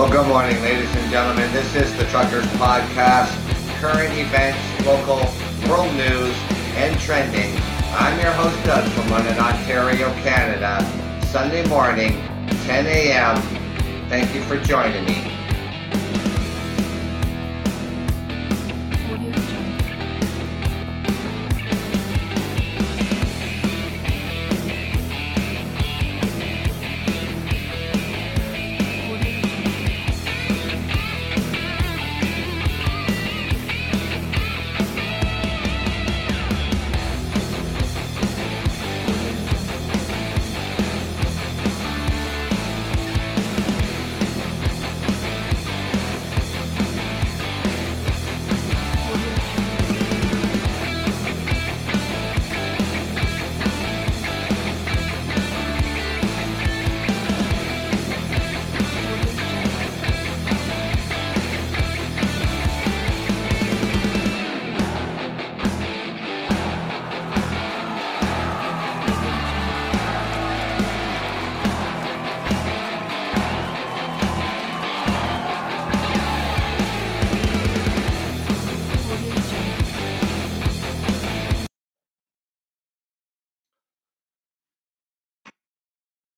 Well, good morning, ladies and gentlemen. This is the Truckers Podcast. Current events, local, world news, and trending. I'm your host, Doug, from London, Ontario, Canada. Sunday morning, 10 a.m. Thank you for joining me.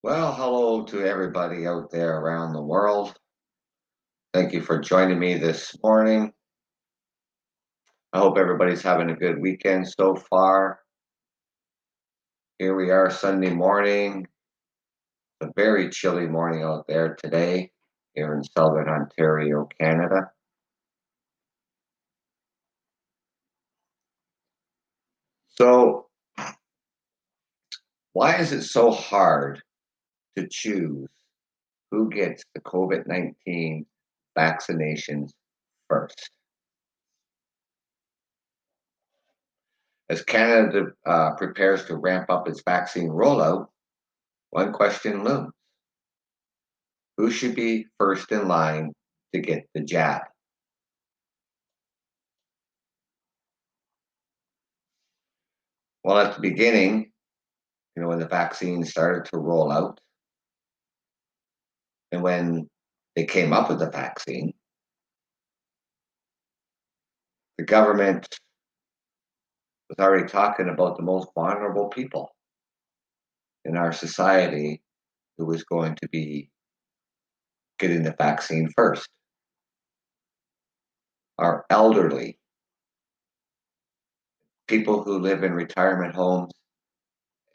Well, hello to everybody out there around the world. Thank you for joining me this morning. I hope everybody's having a good weekend so far. Here we are Sunday morning. A very chilly morning out there today here in southern Ontario, Canada. So, why is it so hard to choose who gets the COVID 19 vaccinations first? As Canada uh, prepares to ramp up its vaccine rollout, one question looms Who should be first in line to get the jab? Well, at the beginning, you know, when the vaccine started to roll out, and when they came up with the vaccine, the government was already talking about the most vulnerable people in our society who was going to be getting the vaccine first. Our elderly, people who live in retirement homes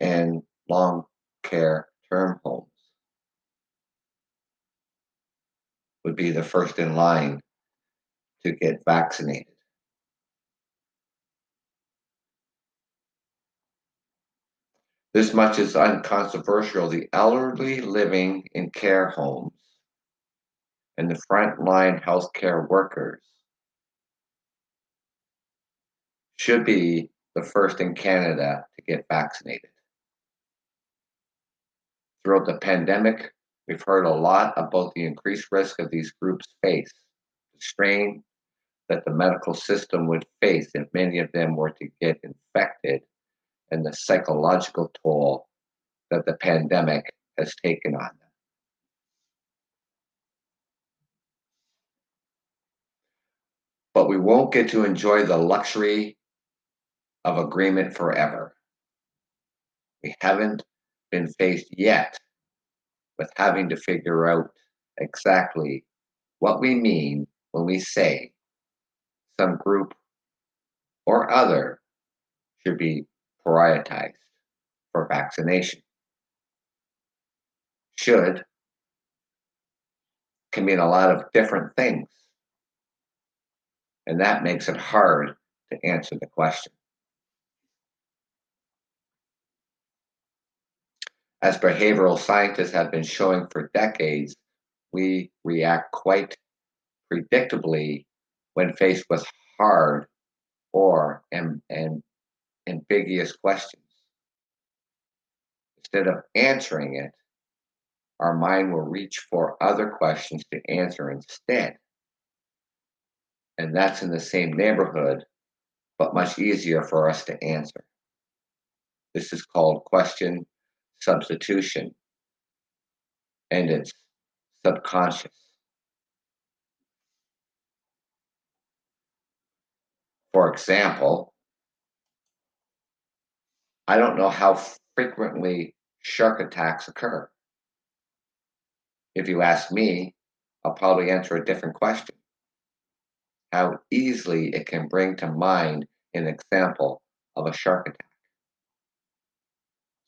and long care term homes would be the first in line to get vaccinated. This much is uncontroversial. The elderly living in care homes and the frontline healthcare workers should be the first in Canada to get vaccinated. Throughout the pandemic, we've heard a lot about the increased risk of these groups face, the strain that the medical system would face if many of them were to get infected, and the psychological toll that the pandemic has taken on them. But we won't get to enjoy the luxury of agreement forever. We haven't been faced yet with having to figure out exactly what we mean when we say some group or other should be prioritized for vaccination. Should can mean a lot of different things. And that makes it hard to answer the question. As behavioral scientists have been showing for decades, we react quite predictably when faced with hard or and, and ambiguous questions. Instead of answering it, our mind will reach for other questions to answer instead. And that's in the same neighborhood but much easier for us to answer. This is called question substitution, and it's subconscious. For example, I don't know how frequently shark attacks occur. If you ask me, I'll probably answer a different question. How easily it can bring to mind an example of a shark attack.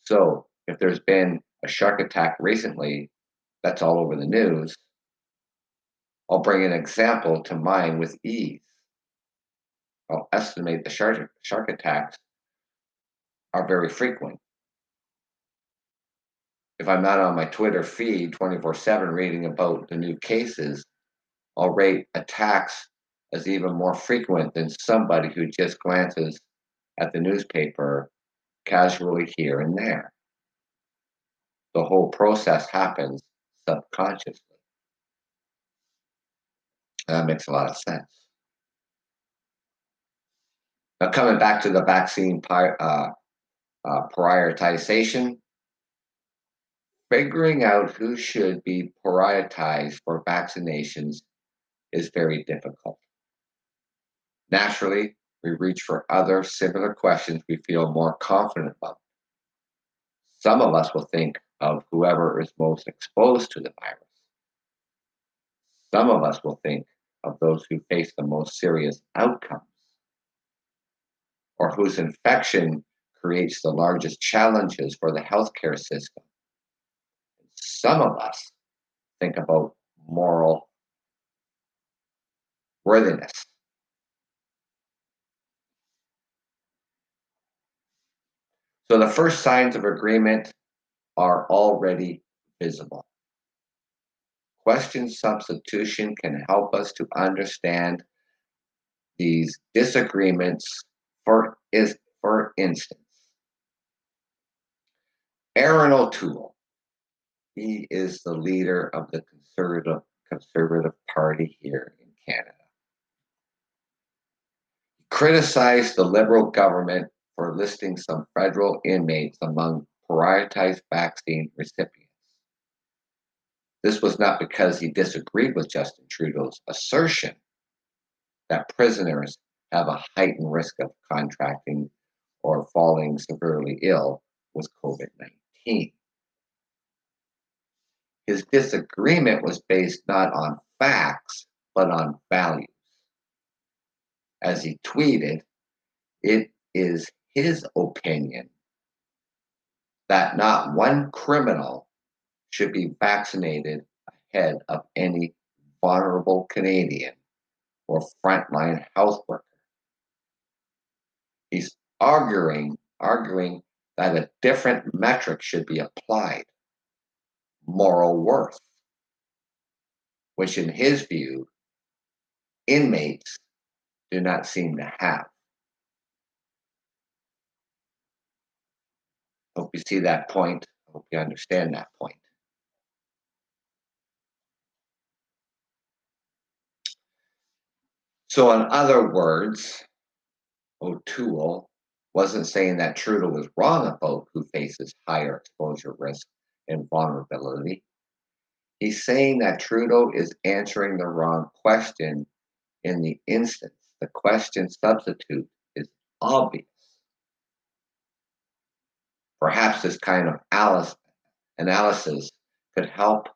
So, if there's been a shark attack recently that's all over the news, I'll bring an example to mind with ease. I'll estimate the shark, shark attacks are very frequent. If I'm not on my Twitter feed 24 7 reading about the new cases, I'll rate attacks as even more frequent than somebody who just glances at the newspaper casually here and there. The whole process happens subconsciously. That makes a lot of sense. Now, coming back to the vaccine uh, uh, prioritization, figuring out who should be prioritized for vaccinations is very difficult. Naturally, we reach for other similar questions we feel more confident about. Some of us will think of whoever is most exposed to the virus. Some of us will think of those who face the most serious outcomes or whose infection creates the largest challenges for the healthcare system. Some of us think about moral worthiness. So the first signs of agreement are already visible. Question substitution can help us to understand these disagreements for, is, for instance. Erin O'Toole, he is the leader of the Conservative Conservative Party here in Canada. He criticized the Liberal government for listing some federal inmates among prioritized vaccine recipients. This was not because he disagreed with Justin Trudeau's assertion that prisoners have a heightened risk of contracting or falling severely ill with COVID 19. His disagreement was based not on facts, but on values. As he tweeted, it is his opinion that not one criminal should be vaccinated ahead of any vulnerable Canadian or frontline health worker. He's arguing, arguing that a different metric should be applied moral worth, which in his view, inmates do not seem to have. Hope you see that point. Hope you understand that point. So, in other words, O'Toole wasn't saying that Trudeau was wrong about who faces higher exposure risk and vulnerability. He's saying that Trudeau is answering the wrong question in the instance. The question substitute is obvious. Perhaps this kind of analysis could help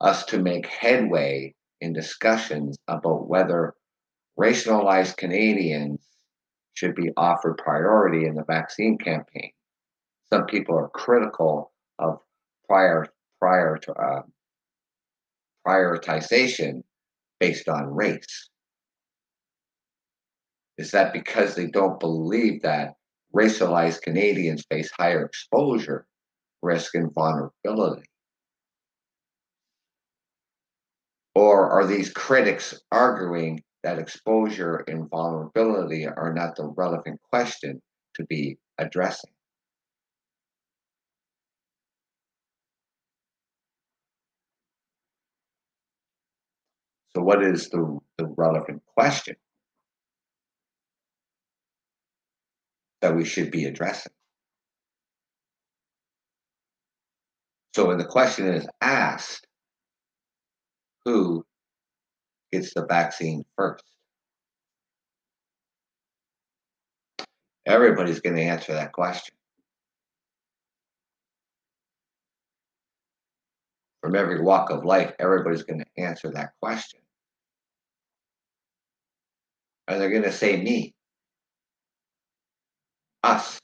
us to make headway in discussions about whether racialized Canadians should be offered priority in the vaccine campaign. Some people are critical of prior prior to uh, prioritization based on race. Is that because they don't believe that racialized Canadians face higher exposure risk and vulnerability? Or are these critics arguing that exposure and vulnerability are not the relevant question to be addressing? So, what is the, the relevant question? That we should be addressing. So when the question is asked, who gets the vaccine first? Everybody's going to answer that question. From every walk of life, everybody's going to answer that question. And they're going to say me, us,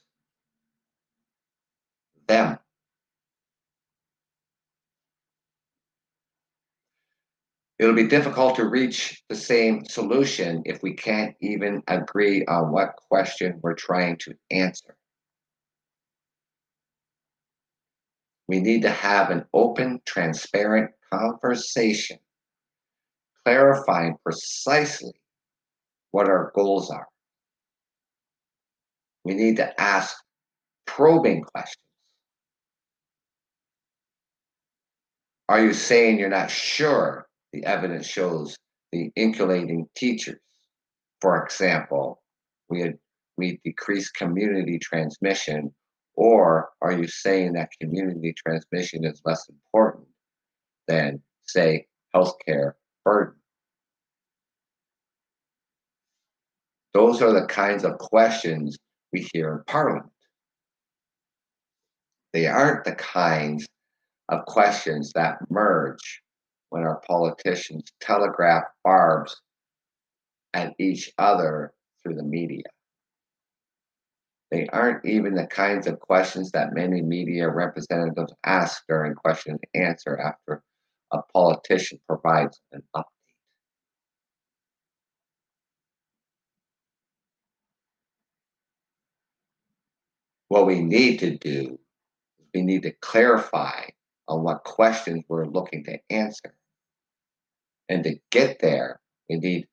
them. It'll be difficult to reach the same solution if we can't even agree on what question we're trying to answer. We need to have an open, transparent conversation, clarifying precisely what our goals are. We need to ask probing questions. Are you saying you're not sure the evidence shows the inoculating teachers, for example, we had, we decrease community transmission, or are you saying that community transmission is less important than, say, healthcare burden? Those are the kinds of questions we hear in Parliament. They aren't the kinds of questions that merge when our politicians telegraph barbs at each other through the media. They aren't even the kinds of questions that many media representatives ask during question and answer after a politician provides an update. What we need to do is we need to clarify on what questions we're looking to answer. And to get there, we need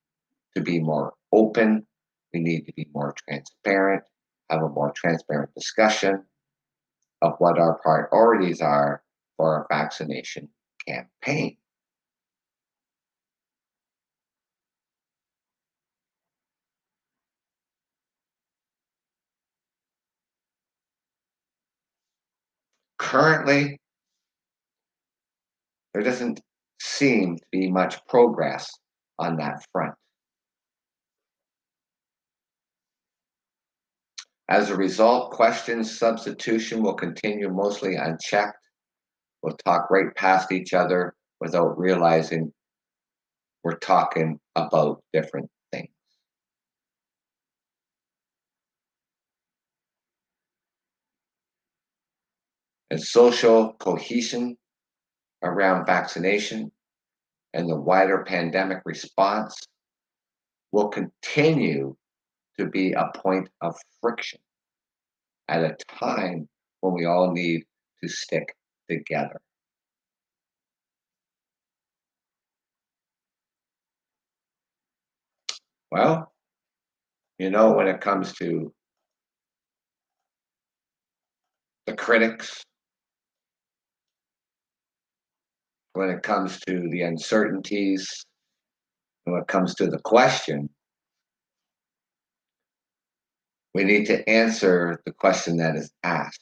to be more open. We need to be more transparent, have a more transparent discussion of what our priorities are for our vaccination campaign. Currently, there doesn't seem to be much progress on that front. As a result, question substitution will continue mostly unchecked. We'll talk right past each other without realizing we're talking about different And social cohesion around vaccination and the wider pandemic response will continue to be a point of friction at a time when we all need to stick together. Well, you know, when it comes to the critics when it comes to the uncertainties, when it comes to the question, we need to answer the question that is asked.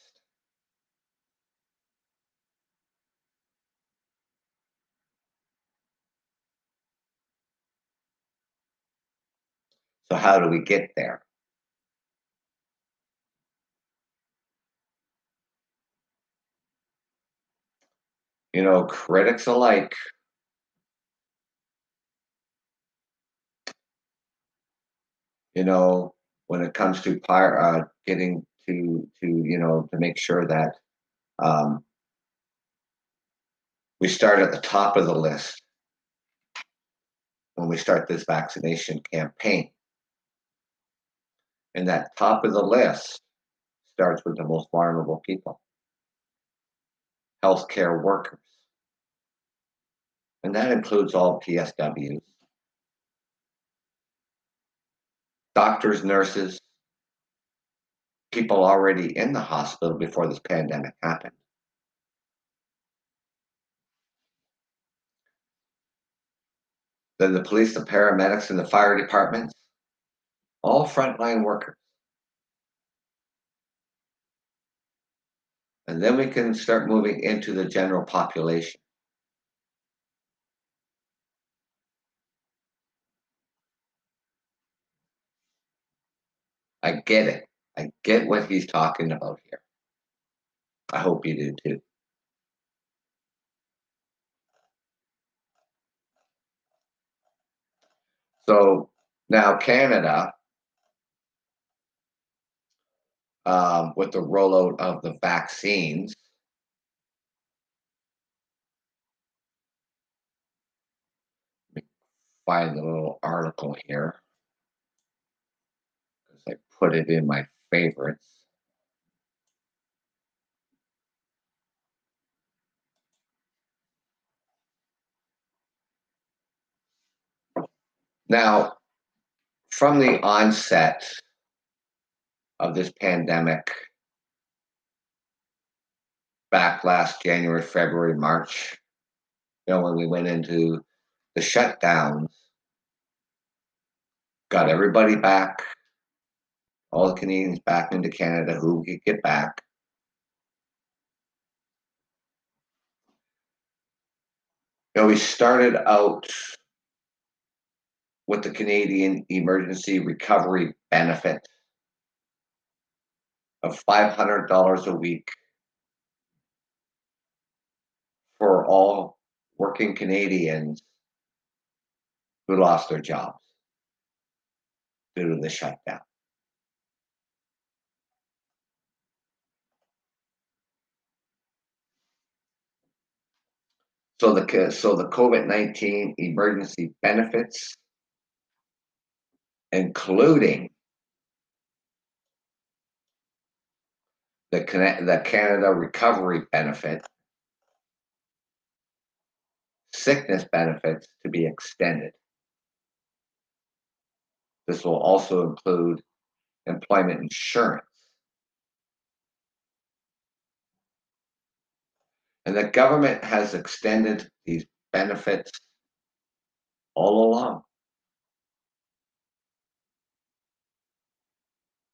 So, how do we get there? You know, critics alike. You know, when it comes to uh, getting to to you know to make sure that um, we start at the top of the list when we start this vaccination campaign. And that top of the list starts with the most vulnerable people healthcare workers. And that includes all PSWs, doctors, nurses, people already in the hospital before this pandemic happened. Then the police, the paramedics, and the fire departments, all frontline workers. And then we can start moving into the general population. I get it. I get what he's talking about here. I hope you do too. So now Canada, um, with the rollout of the vaccines, find the little article here because I put it in my favorites. Now, from the onset of this pandemic, back last January, February, March, you know, when we went into the shutdowns, got everybody back, all the Canadians back into Canada who could get back. You know, we started out with the Canadian Emergency Recovery Benefit of $500 a week for all working Canadians who lost their jobs due to the shutdown. So the so the COVID nineteen emergency benefits, including the the Canada Recovery Benefit, sickness benefits to be extended. This will also include employment insurance. And the government has extended these benefits all along.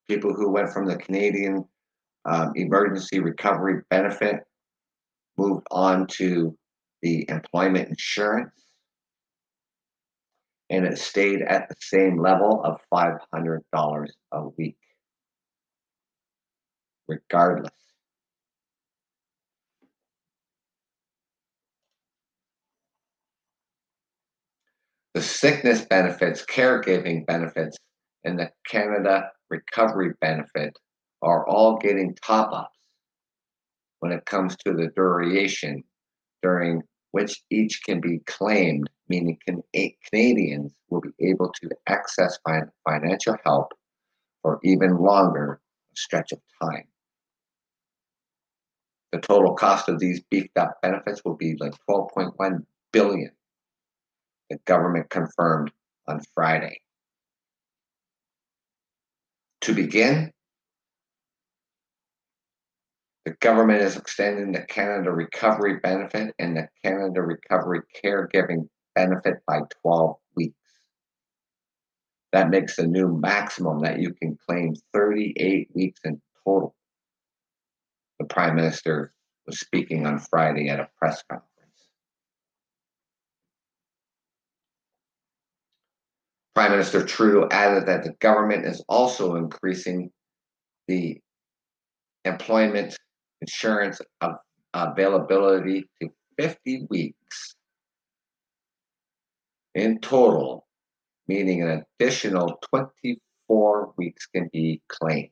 People who went from the Canadian um, Emergency Recovery Benefit moved on to the employment insurance and it stayed at the same level of $500 a week, regardless. The sickness benefits, caregiving benefits, and the Canada Recovery Benefit are all getting top ups when it comes to the duration during which each can be claimed, meaning can, Canadians will be able to access financial help for even longer stretch of time. The total cost of these beefed up benefits will be like 12.1 billion. The government confirmed on Friday. To begin, the government is extending the Canada Recovery Benefit and the Canada Recovery Caregiving Benefit by 12 weeks. That makes the new maximum that you can claim 38 weeks in total. The Prime Minister was speaking on Friday at a press conference. Prime Minister Trudeau added that the government is also increasing the employment insurance availability to 50 weeks in total, meaning an additional 24 weeks can be claimed.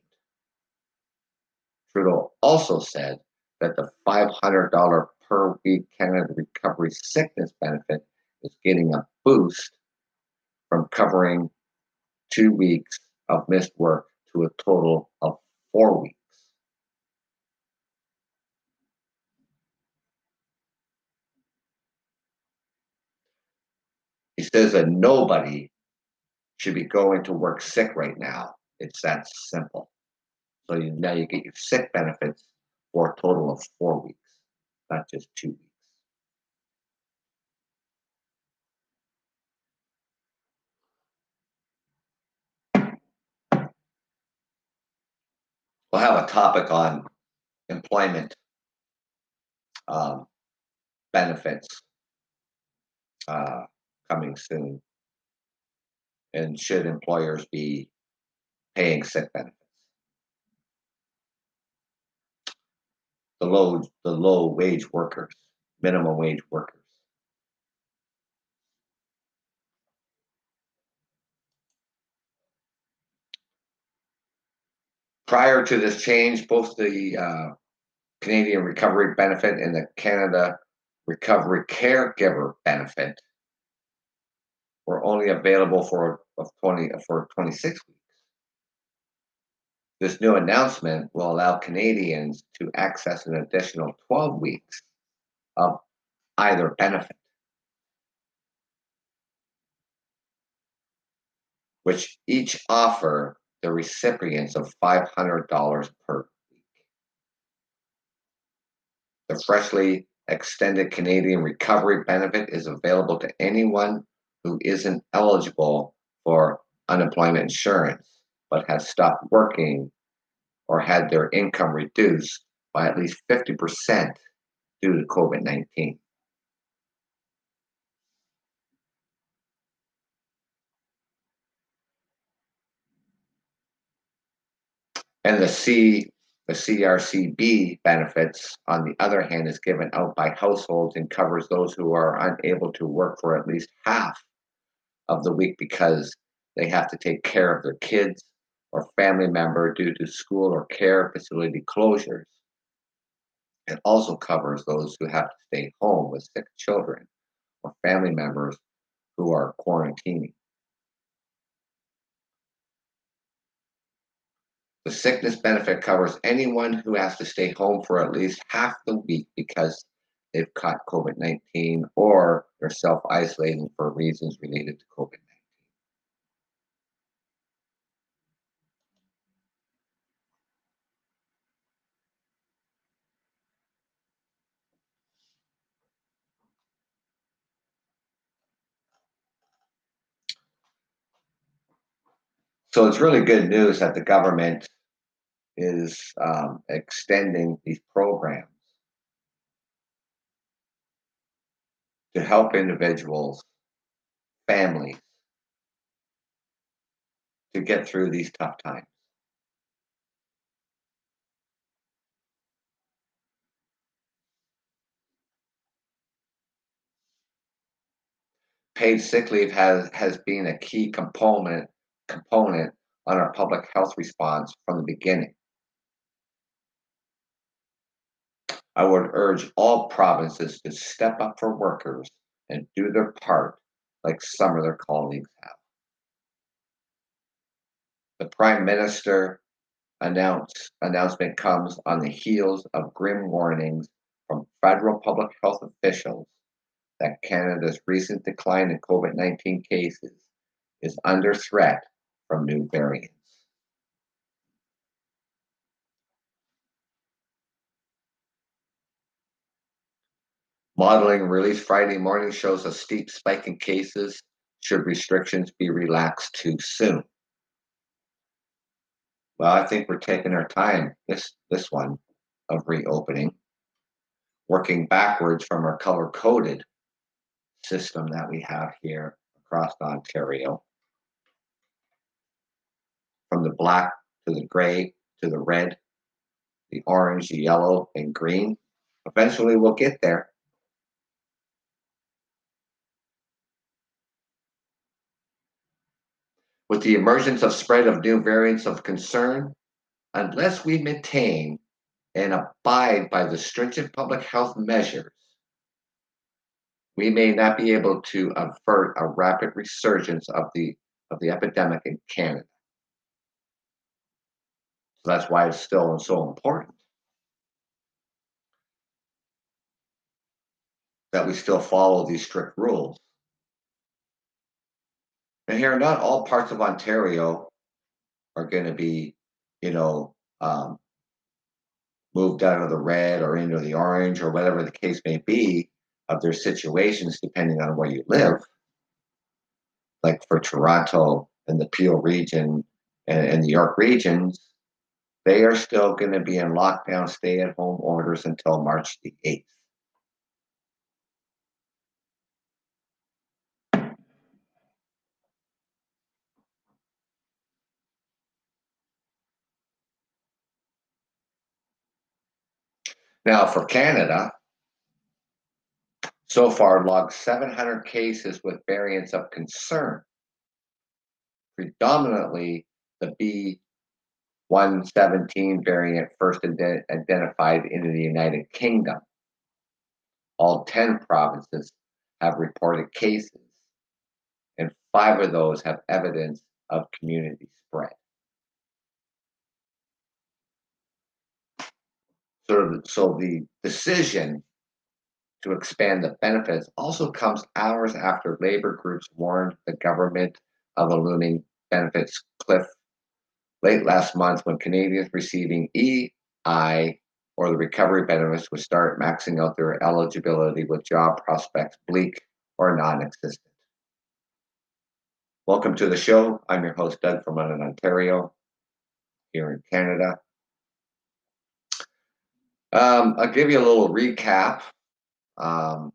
Trudeau also said that the $500 per week Canada Recovery Sickness Benefit is getting a boost from covering two weeks of missed work to a total of four weeks. Says that nobody should be going to work sick right now. It's that simple. So you, now you get your sick benefits for a total of four weeks, not just two weeks. We'll have a topic on employment um, benefits uh, coming soon. And should employers be paying sick benefits? The low, the low wage workers, minimum wage workers. Prior to this change, both the uh, Canadian Recovery Benefit and the Canada Recovery Caregiver Benefit were only available for of 20 for 26 weeks. This new announcement will allow Canadians to access an additional 12 weeks of either benefit, which each offer the recipients of $500 per week. The freshly extended Canadian Recovery Benefit is available to anyone who isn't eligible for unemployment insurance but has stopped working or had their income reduced by at least 50% due to COVID 19. And the C, the CRCB benefits, on the other hand, is given out by households and covers those who are unable to work for at least half of the week because they have to take care of their kids or family member due to school or care facility closures. It also covers those who have to stay home with sick children or family members who are quarantining. The sickness benefit covers anyone who has to stay home for at least half the week because they've caught COVID 19 or they're self isolating for reasons related to COVID 19. So it's really good news that the government is um, extending these programs to help individuals, families, to get through these tough times. Paid sick leave has, has been a key component component on our public health response from the beginning. I would urge all provinces to step up for workers and do their part like some of their colleagues have. The Prime Minister announce, announcement comes on the heels of grim warnings from federal public health officials that Canada's recent decline in COVID 19 cases is under threat from new variants. Modeling released Friday morning shows a steep spike in cases should restrictions be relaxed too soon. Well, I think we're taking our time this this one of reopening, working backwards from our color coded system that we have here across Ontario. From the black to the gray to the red, the orange, the yellow, and green. Eventually we'll get there. With the emergence of spread of new variants of concern, unless we maintain and abide by the stringent public health measures, we may not be able to avert a rapid resurgence of the of the epidemic in Canada. So that's why it's still so important that we still follow these strict rules. And here, not all parts of Ontario are going to be, you know, um, moved out of the red or into the orange or whatever the case may be of their situations, depending on where you live. Like for Toronto and the Peel region and, and the York regions, they are still going to be in lockdown, stay at home orders until March the 8th. Now, for Canada, so far logged 700 cases with variants of concern, predominantly the B117 variant first ident- identified in the United Kingdom. All 10 provinces have reported cases, and five of those have evidence of community spread. So, so the decision to expand the benefits also comes hours after labor groups warned the government of a looming benefits cliff late last month when Canadians receiving EI or the recovery benefits would start maxing out their eligibility with job prospects bleak or non existent. Welcome to the show. I'm your host, Doug from London, Ontario, here in Canada. Um, I'll give you a little recap. Um,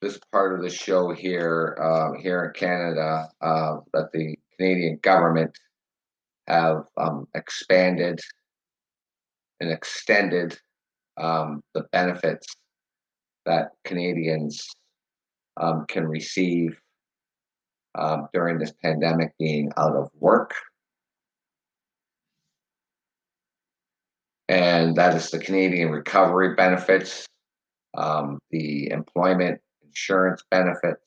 this part of the show here, uh, here in Canada, uh, that the Canadian government have um, expanded and extended um, the benefits that Canadians um, can receive um, during this pandemic being out of work. And that is the Canadian recovery benefits, um, the employment insurance benefits,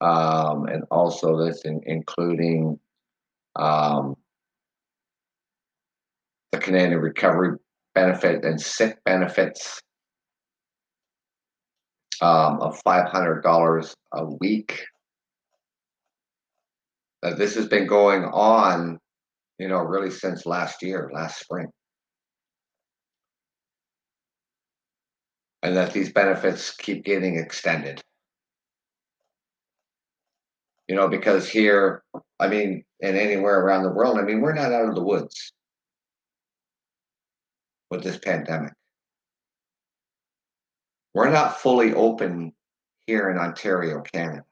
um, and also this in, including um, the Canadian recovery benefit and sick benefits um, of $500 a week. Uh, this has been going on you know, really since last year, last spring. And that these benefits keep getting extended. You know, because here, I mean, and anywhere around the world, I mean, we're not out of the woods with this pandemic. We're not fully open here in Ontario, Canada.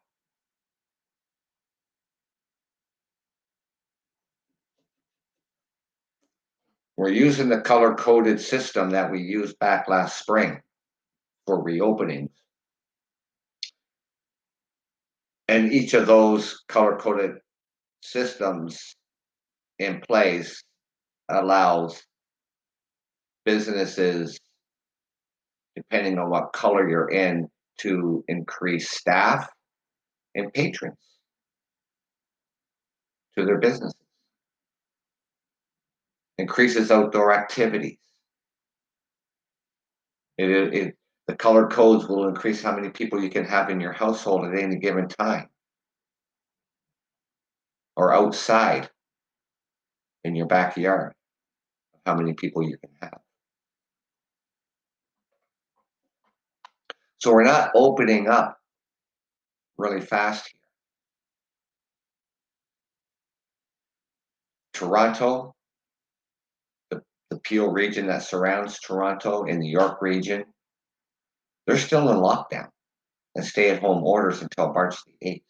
We're using the color coded system that we used back last spring for reopenings. And each of those color coded systems in place allows businesses, depending on what color you're in, to increase staff and patrons to their businesses increases outdoor activities. It, it, the color codes will increase how many people you can have in your household at any given time or outside in your backyard, how many people you can have. So we're not opening up really fast here. Toronto, Peel region that surrounds Toronto in the York region, they're still in lockdown and stay at home orders until March the 8th.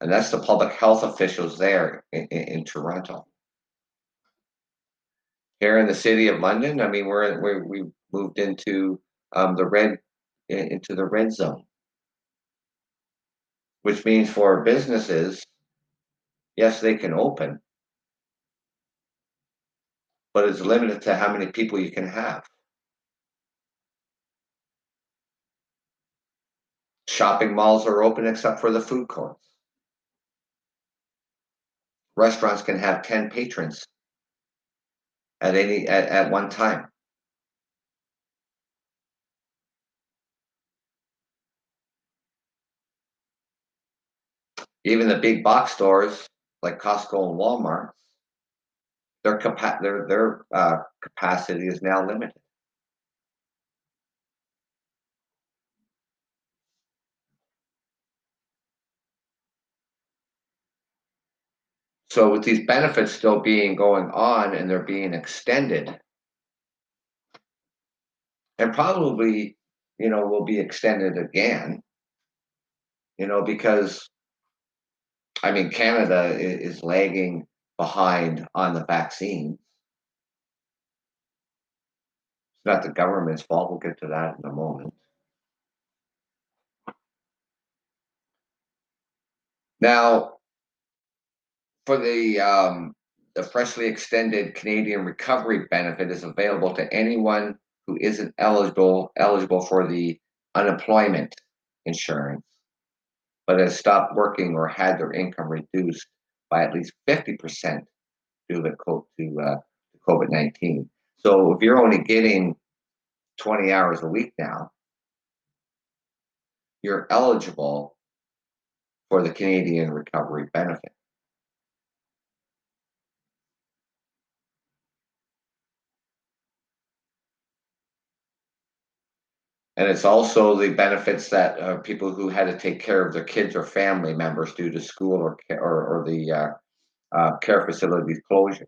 And that's the public health officials there in, in, in Toronto. Here in the city of London, I mean, we're, we're we moved into um, the red into the red zone, which means for businesses, yes, they can open, but it's limited to how many people you can have. Shopping malls are open except for the food courts. Restaurants can have 10 patrons at any at, at one time. Even the big box stores like Costco and Walmart their capa- their their uh, capacity is now limited. So with these benefits still being going on and they're being extended, and probably, you know, will be extended again, you know, because I mean, Canada is lagging behind on the vaccine. It's not the government's fault. We'll get to that in a moment. Now, for the um, the freshly extended Canadian Recovery Benefit is available to anyone who isn't eligible eligible for the unemployment insurance, but has stopped working or had their income reduced by at least 50% due to, uh, COVID 19. So if you're only getting 20 hours a week now, you're eligible for the Canadian Recovery Benefit. And it's also the benefits that uh, people who had to take care of their kids or family members due to school or or, or the uh, uh, care facilities closures.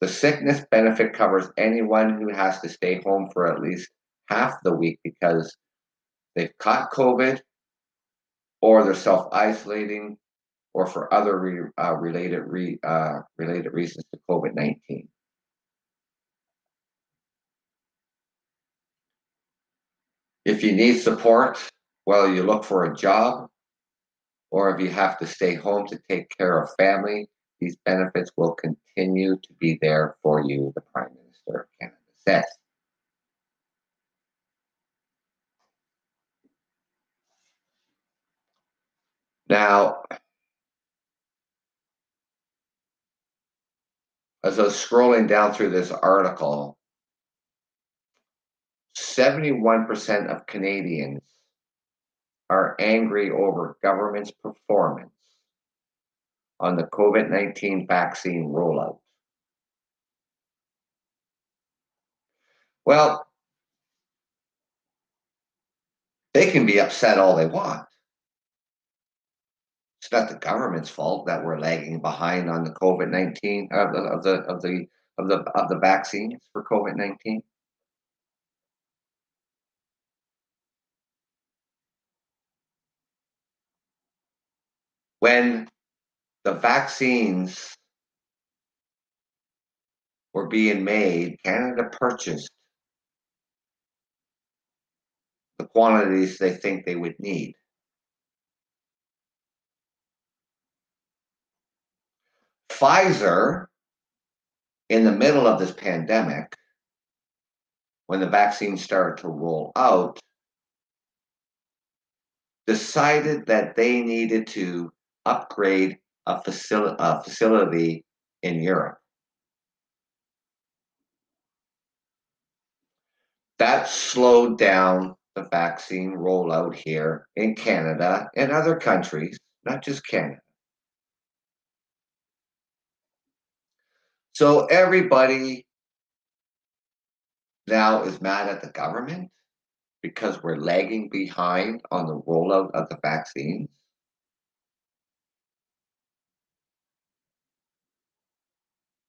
The sickness benefit covers anyone who has to stay home for at least half the week because they've caught COVID or they're self isolating or for other re, uh, related re, uh, related reasons to COVID nineteen. If you need support while you look for a job, or if you have to stay home to take care of family, these benefits will continue to be there for you, the Prime Minister of Canada says. Now, as I was scrolling down through this article, 71% of Canadians are angry over government's performance on the COVID 19 vaccine rollout. Well, they can be upset all they want. It's not the government's fault that we're lagging behind on the COVID nineteen of the of the of the of the of the vaccines for COVID nineteen. When the vaccines were being made, Canada purchased the quantities they think they would need. Pfizer, in the middle of this pandemic, when the vaccine started to roll out, decided that they needed to upgrade a, facil- a facility in Europe. That slowed down the vaccine rollout here in Canada and other countries, not just Canada. So everybody now is mad at the government because we're lagging behind on the rollout of the vaccines.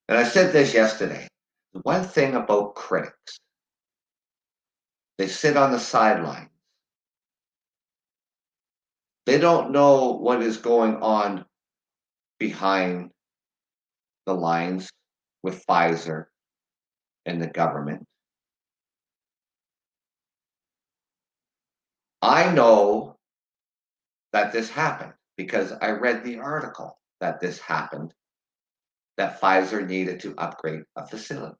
And I said this yesterday. The one thing about critics, they sit on the sidelines. They don't know what is going on behind the lines with Pfizer and the government. I know that this happened because I read the article that this happened that Pfizer needed to upgrade a facility.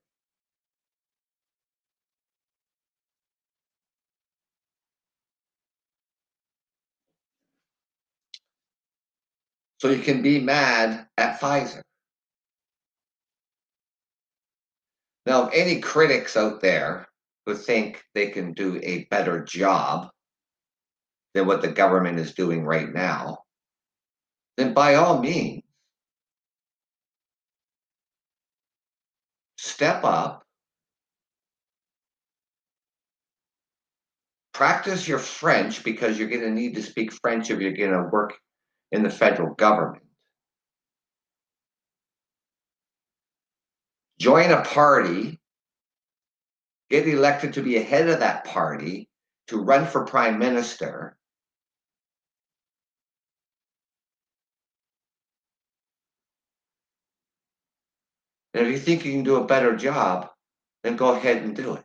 So you can be mad at Pfizer. Now, any critics out there who think they can do a better job than what the government is doing right now, then by all means, step up, practice your French because you're going to need to speak French if you're going to work in the federal government. Join a party, get elected to be a head of that party, to run for prime minister, And if you think you can do a better job, then go ahead and do it.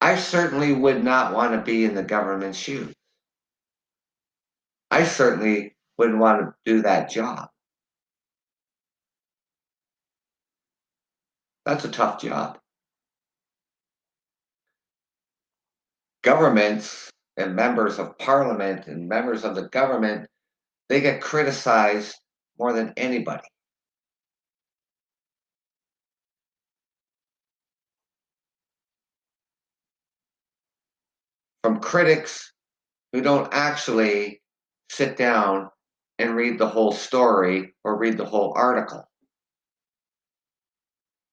I certainly would not want to be in the government's shoes. I certainly wouldn't want to do that job. That's a tough job. Governments and members of parliament and members of the government, they get criticized more than anybody. From critics who don't actually sit down and read the whole story or read the whole article.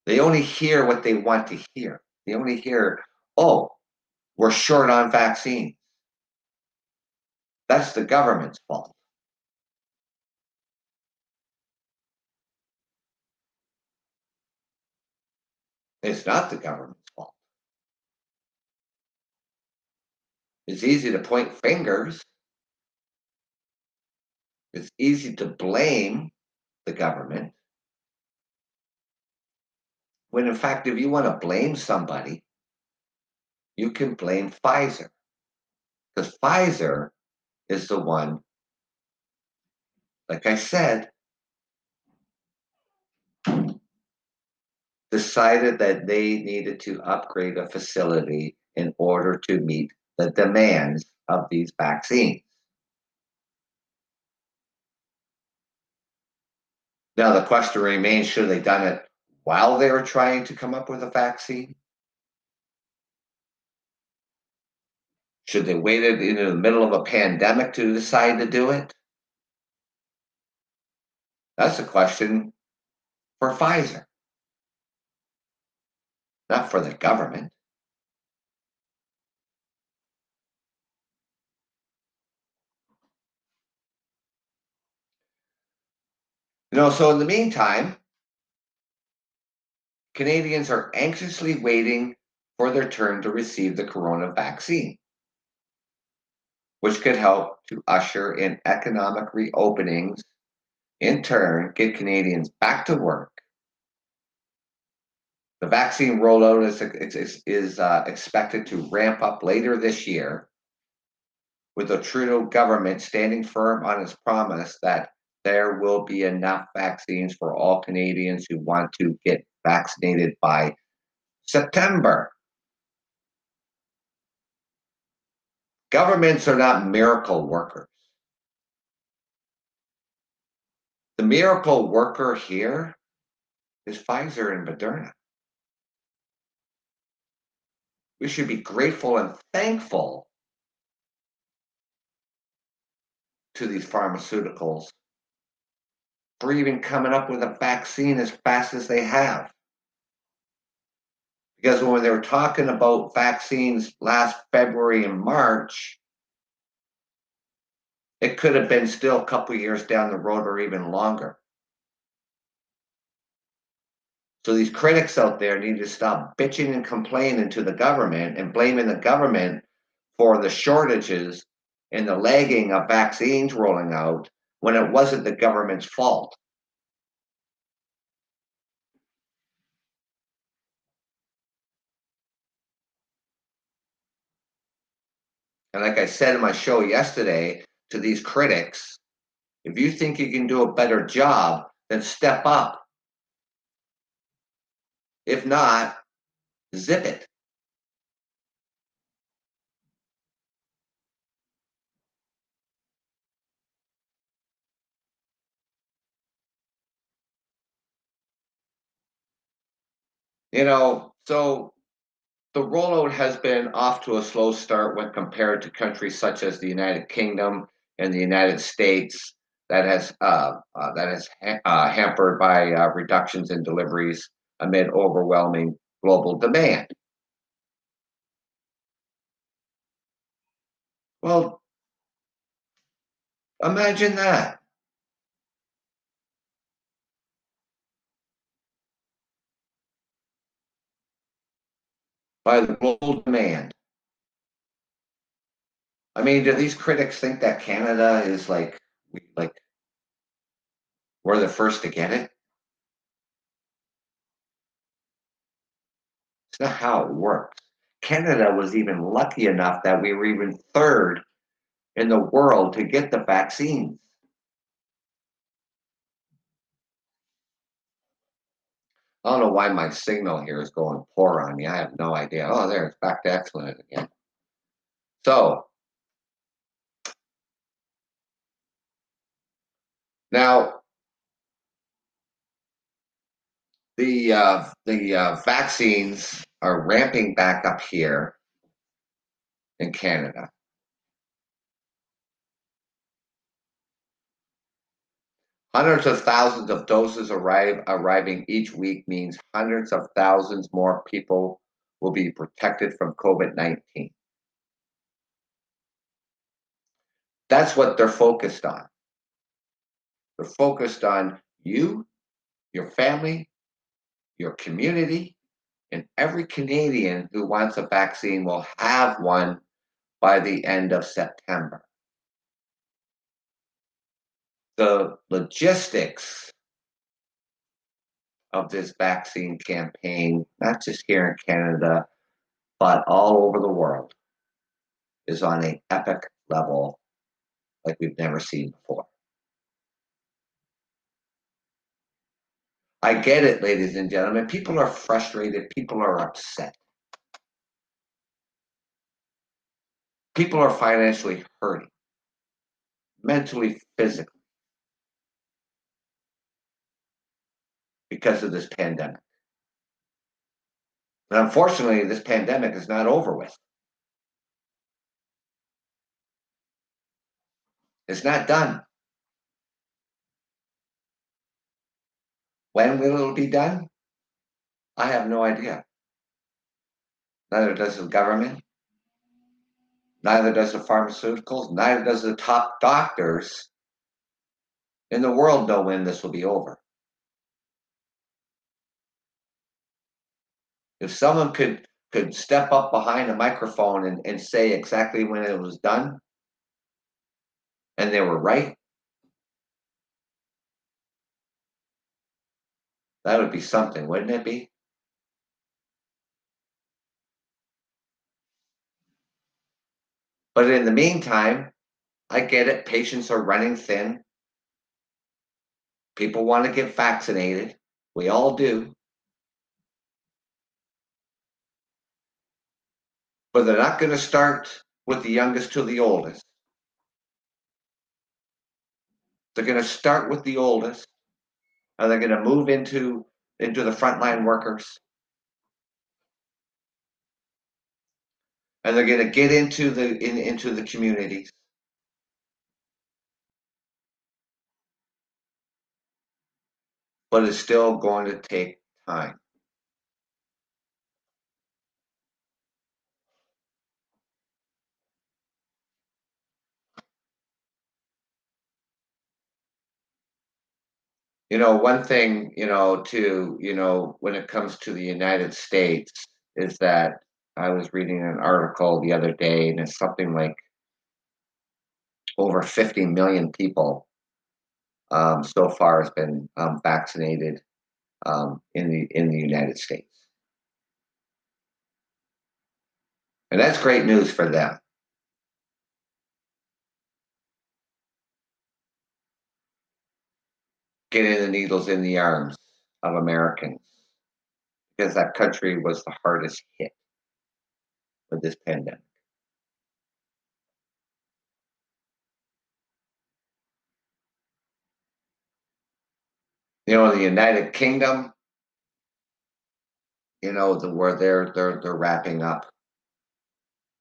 They only hear what they want to hear. They only hear, oh, we're short on vaccines. That's the government's fault. It's not the government's fault. It's easy to point fingers. It's easy to blame the government. When in fact, if you want to blame somebody, you can blame Pfizer. Because Pfizer is the one, like I said, decided that they needed to upgrade a facility in order to meet the demands of these vaccines. Now, the question remains should they done it while they were trying to come up with a vaccine? Should they waited in the middle of a pandemic to decide to do it? That's a question for Pfizer, not for the government. You know, so in the meantime, Canadians are anxiously waiting for their turn to receive the corona vaccine which could help to usher in economic reopenings, in turn, get Canadians back to work. The vaccine rollout is, is, is uh, expected to ramp up later this year, with the Trudeau government standing firm on its promise that there will be enough vaccines for all Canadians who want to get vaccinated by September. Governments are not miracle workers. The miracle worker here is Pfizer and Moderna. We should be grateful and thankful to these pharmaceuticals for even coming up with a vaccine as fast as they have. Because when they were talking about vaccines last February and March, it could have been still a couple years down the road or even longer. So these critics out there need to stop bitching and complaining to the government and blaming the government for the shortages and the lagging of vaccines rolling out when it wasn't the government's fault. And like I said in my show yesterday to these critics, if you think you can do a better job, then step up. If not, zip it. You know, so the rollout has been off to a slow start when compared to countries such as the United Kingdom and the United States that has uh, uh, that has ha- uh, hampered by uh, reductions in deliveries amid overwhelming global demand. Well, imagine that. by the global demand. I mean, do these critics think that Canada is like like we're the first to get it. It's not how it works. Canada was even lucky enough that we were even third in the world to get the vaccines. I don't know why my signal here is going poor on me. I have no idea. Oh, there, it's back to excellent again. So, now the uh, the uh, vaccines are ramping back up here in Canada. Hundreds of thousands of doses arrive, arriving each week means hundreds of thousands more people will be protected from COVID 19. That's what they're focused on. They're focused on you, your family, your community, and every Canadian who wants a vaccine will have one by the end of September the logistics of this vaccine campaign, not just here in Canada, but all over the world, is on an epic level like we've never seen before. I get it, ladies and gentlemen. People are frustrated, people are upset. People are financially hurting, mentally, physically. because of this pandemic. But unfortunately, this pandemic is not over with. It's not done. When will it be done? I have no idea. Neither does the government. Neither does the pharmaceuticals. Neither does the top doctors in the world know when this will be over. If someone could could step up behind a microphone and, and say exactly when it was done, and they were right, that would be something, wouldn't it be? But in the meantime, I get it, patience are running thin. People want to get vaccinated. We all do. but they're not going to start with the youngest to the oldest. They're going to start with the oldest, and they're going to move into into the frontline workers, and they're going to get into the in, into the communities. But it's still going to take time. You know, one thing, you know, to, you know, when it comes to the United States is that I was reading an article the other day and it's something like over 50 million people um, so far has been um, vaccinated um, in the in the United States. And that's great news for them. Getting the needles in the arms of Americans because that country was the hardest hit with this pandemic. You know, the United Kingdom, you know, the, where they're they're they're wrapping up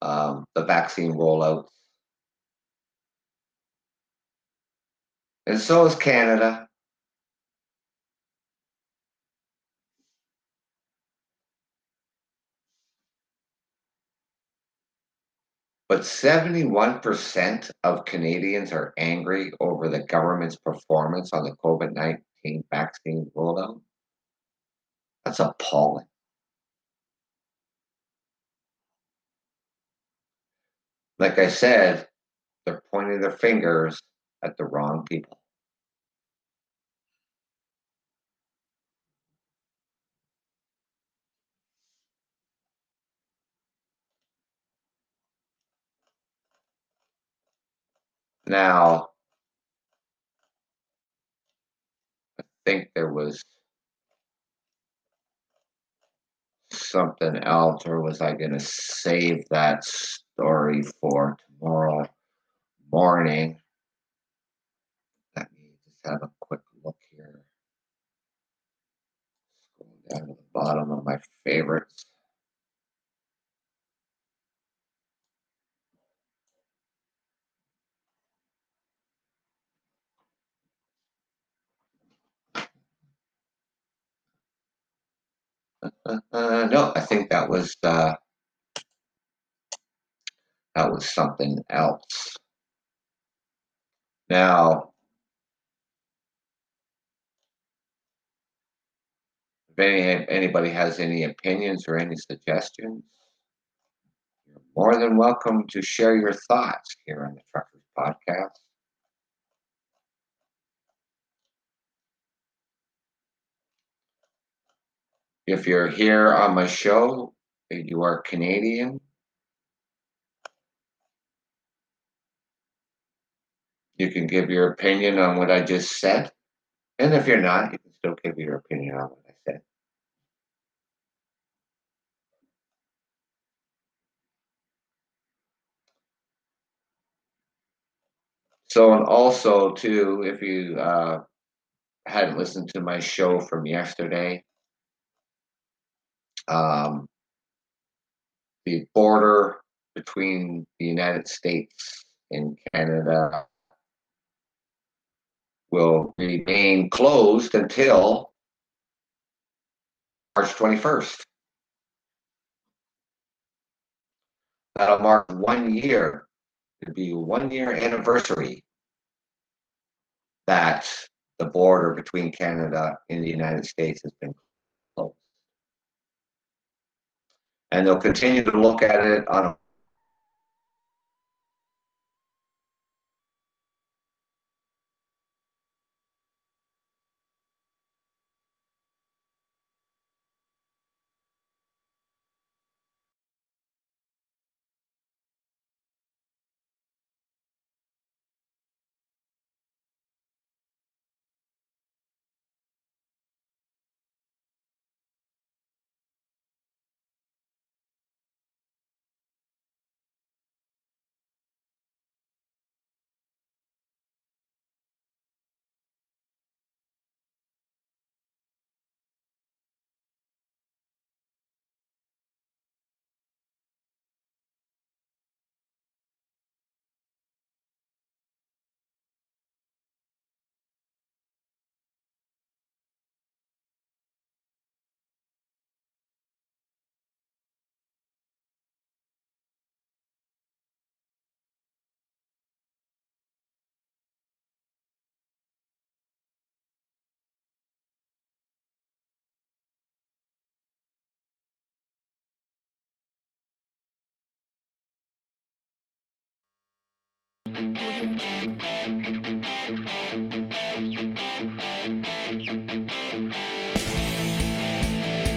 um, the vaccine rollouts, and so is Canada. But 71% of Canadians are angry over the government's performance on the COVID 19 vaccine rollout. That's appalling. Like I said, they're pointing their fingers at the wrong people. Now, I think there was something else, or was I going to save that story for tomorrow morning? Let me just have a quick look here. Scroll down to the bottom of my favorites. Uh, no, I think that was uh, that was something else. Now, if any, anybody has any opinions or any suggestions, you're more than welcome to share your thoughts here on the Truckers Podcast. If you're here on my show, you are Canadian, you can give your opinion on what I just said. And if you're not, you can still give your opinion on what I said. So, and also, too, if you uh, hadn't listened to my show from yesterday, um, the border between the United States and Canada will remain closed until March 21st. That'll mark one year. It'll be one year anniversary that the border between Canada and the United States has been closed. And they'll continue to look at it on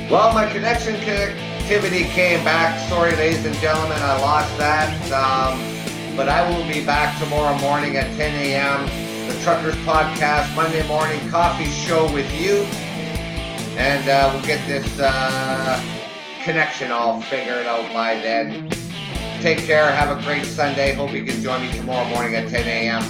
Well, my connection activity came back. Sorry, ladies and gentlemen, I lost that. Um, but I will be back tomorrow morning at 10 a.m. The Truckers Podcast, Monday morning coffee show with you. And uh, we'll get this uh, connection all figured out by then. Take care. Have a great Sunday. Hope you can join me tomorrow morning at 10 a.m.